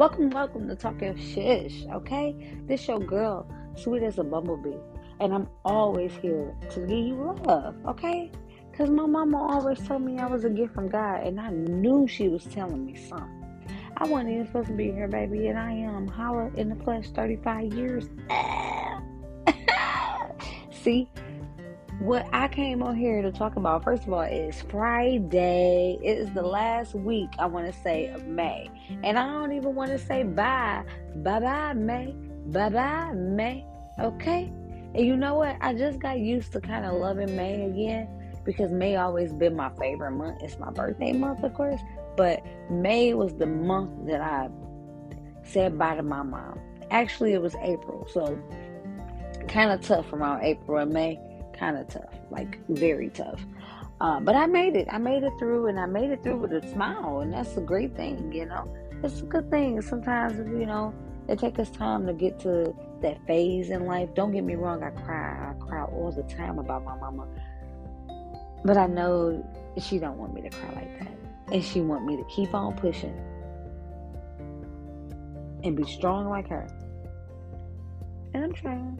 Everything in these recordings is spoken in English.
Welcome, welcome to Talking Shish, okay? This your girl, sweet as a bumblebee. And I'm always here to give you love, okay? Because my mama always told me I was a gift from God, and I knew she was telling me something. I wasn't even supposed to be here, baby, and I am. Holla in the flesh 35 years. See, what I came on here to talk about, first of all, is Friday. It is the last week, I want to say, of May. And I don't even want to say bye. Bye bye, May. Bye bye, May. Okay? And you know what? I just got used to kind of loving May again because May always been my favorite month. It's my birthday month, of course. But May was the month that I said bye to my mom. Actually, it was April. So kind of tough around April and May kind of tough, like very tough. Uh, but I made it. I made it through, and I made it through with a smile, and that's a great thing, you know. It's a good thing. Sometimes, you know, it takes us time to get to that phase in life. Don't get me wrong. I cry. I cry all the time about my mama, but I know she don't want me to cry like that, and she want me to keep on pushing and be strong like her. And I'm trying.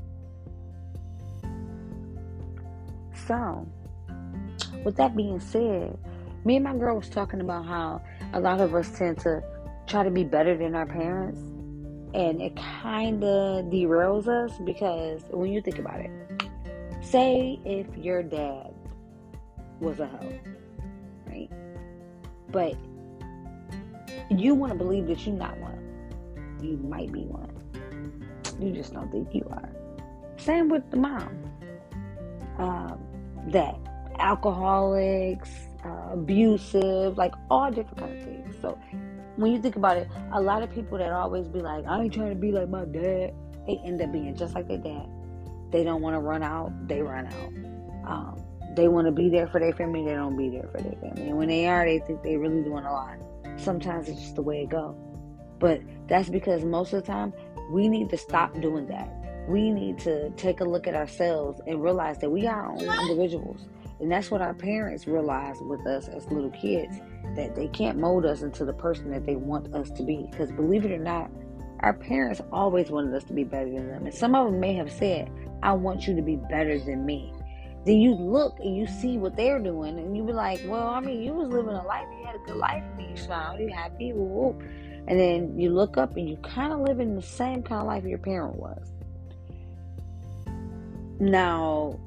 So, with that being said, me and my girl was talking about how a lot of us tend to try to be better than our parents, and it kind of derails us because when you think about it, say if your dad was a hoe, right? But you want to believe that you're not one. You might be one. You just don't think you are. Same with the mom. Um, that alcoholics, uh, abusive, like all different kind of things. So when you think about it, a lot of people that always be like, I ain't trying to be like my dad, they end up being just like their dad. They don't want to run out, they run out. Um, they want to be there for their family, they don't be there for their family. And when they are, they think they really doing a lot. Sometimes it's just the way it go. But that's because most of the time we need to stop doing that we need to take a look at ourselves and realize that we are our own individuals. And that's what our parents realized with us as little kids that they can't mold us into the person that they want us to be. Because believe it or not, our parents always wanted us to be better than them. And some of them may have said, I want you to be better than me. Then you look and you see what they're doing, and you be like, Well, I mean, you was living a life, you had a good life, you smiled, you happy, whoop. And then you look up and you kind of live in the same kind of life your parent was. Now,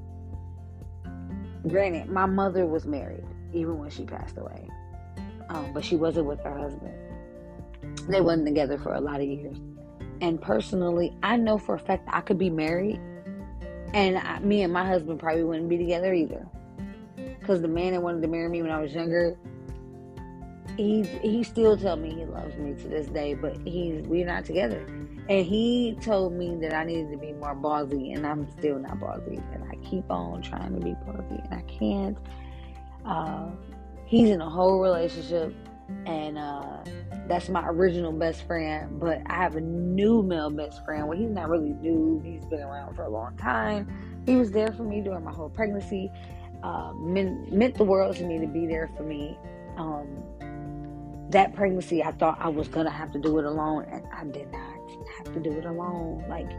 granted, my mother was married even when she passed away, um, but she wasn't with her husband. They wasn't together for a lot of years. And personally, I know for a fact I could be married, and I, me and my husband probably wouldn't be together either. Because the man that wanted to marry me when I was younger, he he still tell me he loves me to this day, but he's we're not together. And he told me that I needed to be more ballsy, and I'm still not ballsy. And I keep on trying to be ballsy, and I can't. Uh, he's in a whole relationship, and uh, that's my original best friend. But I have a new male best friend. Well, he's not really new, he's been around for a long time. He was there for me during my whole pregnancy. Uh, meant, meant the world to me to be there for me. Um, that pregnancy, I thought I was gonna have to do it alone, and I did not have to do it alone. Like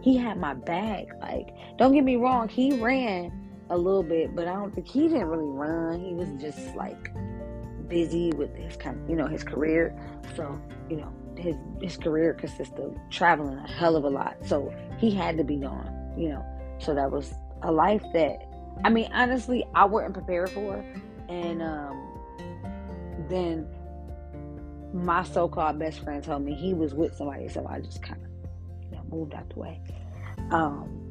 he had my back. Like don't get me wrong, he ran a little bit, but I don't think he didn't really run. He was just like busy with his kind of, you know, his career. So, you know, his his career consists of traveling a hell of a lot. So he had to be gone, you know. So that was a life that I mean, honestly, I wasn't prepared for. And um then my so-called best friend told me he was with somebody, so I just kind of, you know, moved out the way. Um,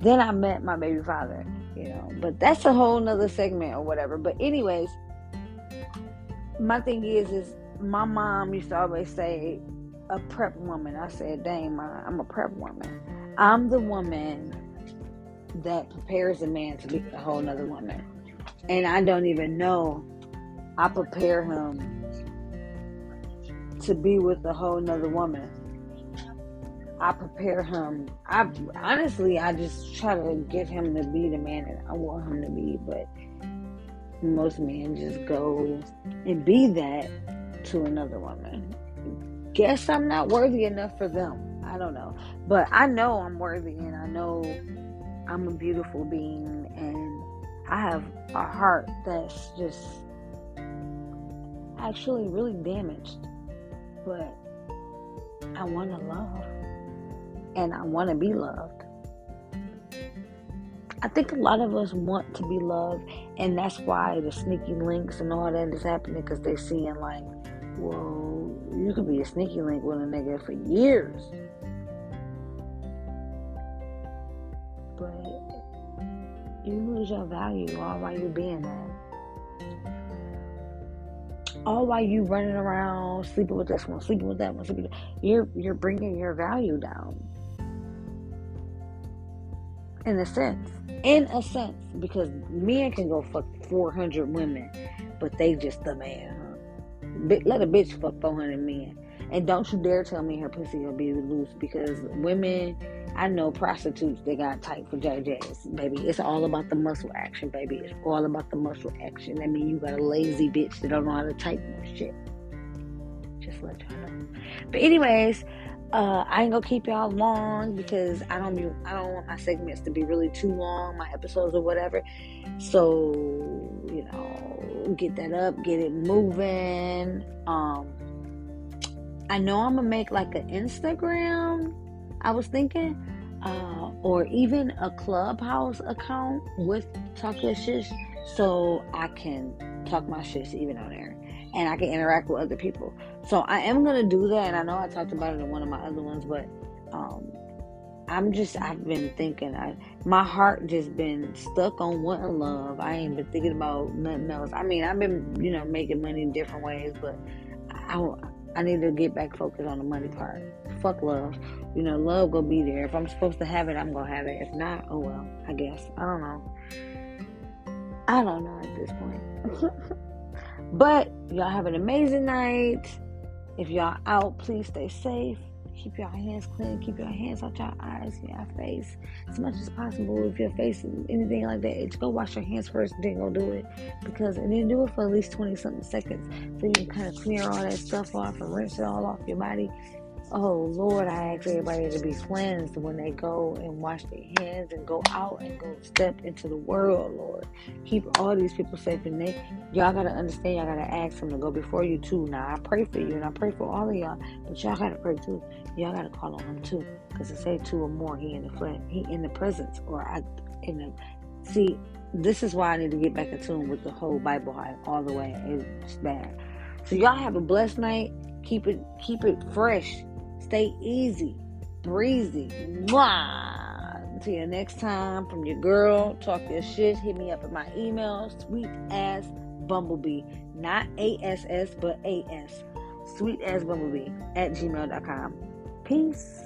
then I met my baby father, you know, but that's a whole nother segment or whatever. But anyways, my thing is, is my mom used to always say, a prep woman. I said, dang, I'm a prep woman. I'm the woman that prepares a man to be a whole nother woman. And I don't even know I prepare him to be with a whole nother woman. I prepare him. I honestly, I just try to get him to be the man that I want him to be. But most men just go and be that to another woman. guess I'm not worthy enough for them. I don't know. But I know I'm worthy and I know I'm a beautiful being and I have a heart that's just actually really damaged. But I want to love and I want to be loved. I think a lot of us want to be loved, and that's why the sneaky links and all that is happening because they're seeing, like, well, you could be a sneaky link with a nigga for years. But you lose your value all while you're being that. All while you running around sleeping with this one, sleeping with that one, sleeping. You're you're bringing your value down in a sense. In a sense, because men can go fuck 400 women, but they just the man. Let a bitch fuck 400 men. And don't you dare tell me her pussy gonna be loose because women, I know prostitutes, they got tight for JJs, baby. It's all about the muscle action, baby. It's all about the muscle action. I mean, you got a lazy bitch that don't know how to type no shit. Just let y'all know. But anyways, uh, I ain't gonna keep y'all long because I don't be, I don't want my segments to be really too long, my episodes or whatever. So you know, get that up, get it moving. Um, I know I'm gonna make like an Instagram. I was thinking, uh, or even a Clubhouse account with Talk Your Shit, so I can talk my shit even on there and I can interact with other people. So I am gonna do that, and I know I talked about it in one of my other ones, but um, I'm just I've been thinking. I my heart just been stuck on wanting love. I ain't been thinking about nothing else. I mean, I've been you know making money in different ways, but I I need to get back focused on the money mm-hmm. part. Fuck love. You know, love gonna be there. If I'm supposed to have it, I'm gonna have it. If not, oh well. I guess I don't know. I don't know at this point. But y'all have an amazing night. If y'all out, please stay safe. Keep your hands clean. Keep your hands out your eyes, your face, as much as possible. If your face anything like that, just go wash your hands first, then go do it. Because and then do it for at least twenty something seconds, so you can kind of clear all that stuff off and rinse it all off your body Oh Lord, I ask everybody to be cleansed when they go and wash their hands and go out and go step into the world, Lord. Keep all these people safe and they y'all gotta understand, y'all gotta ask them to go before you too. Now I pray for you and I pray for all of y'all, but y'all gotta pray too. Y'all gotta call on him too. Cause it say two or more, he in the flesh, he in the presence or I in the see, this is why I need to get back in tune with the whole Bible all the way. It's bad. So y'all have a blessed night. Keep it keep it fresh Stay easy, breezy. Mwah. Until your next time, from your girl, talk your shit. Hit me up at my email, sweet ass bumblebee, not ASS, but AS. Sweet as bumblebee at gmail.com. Peace.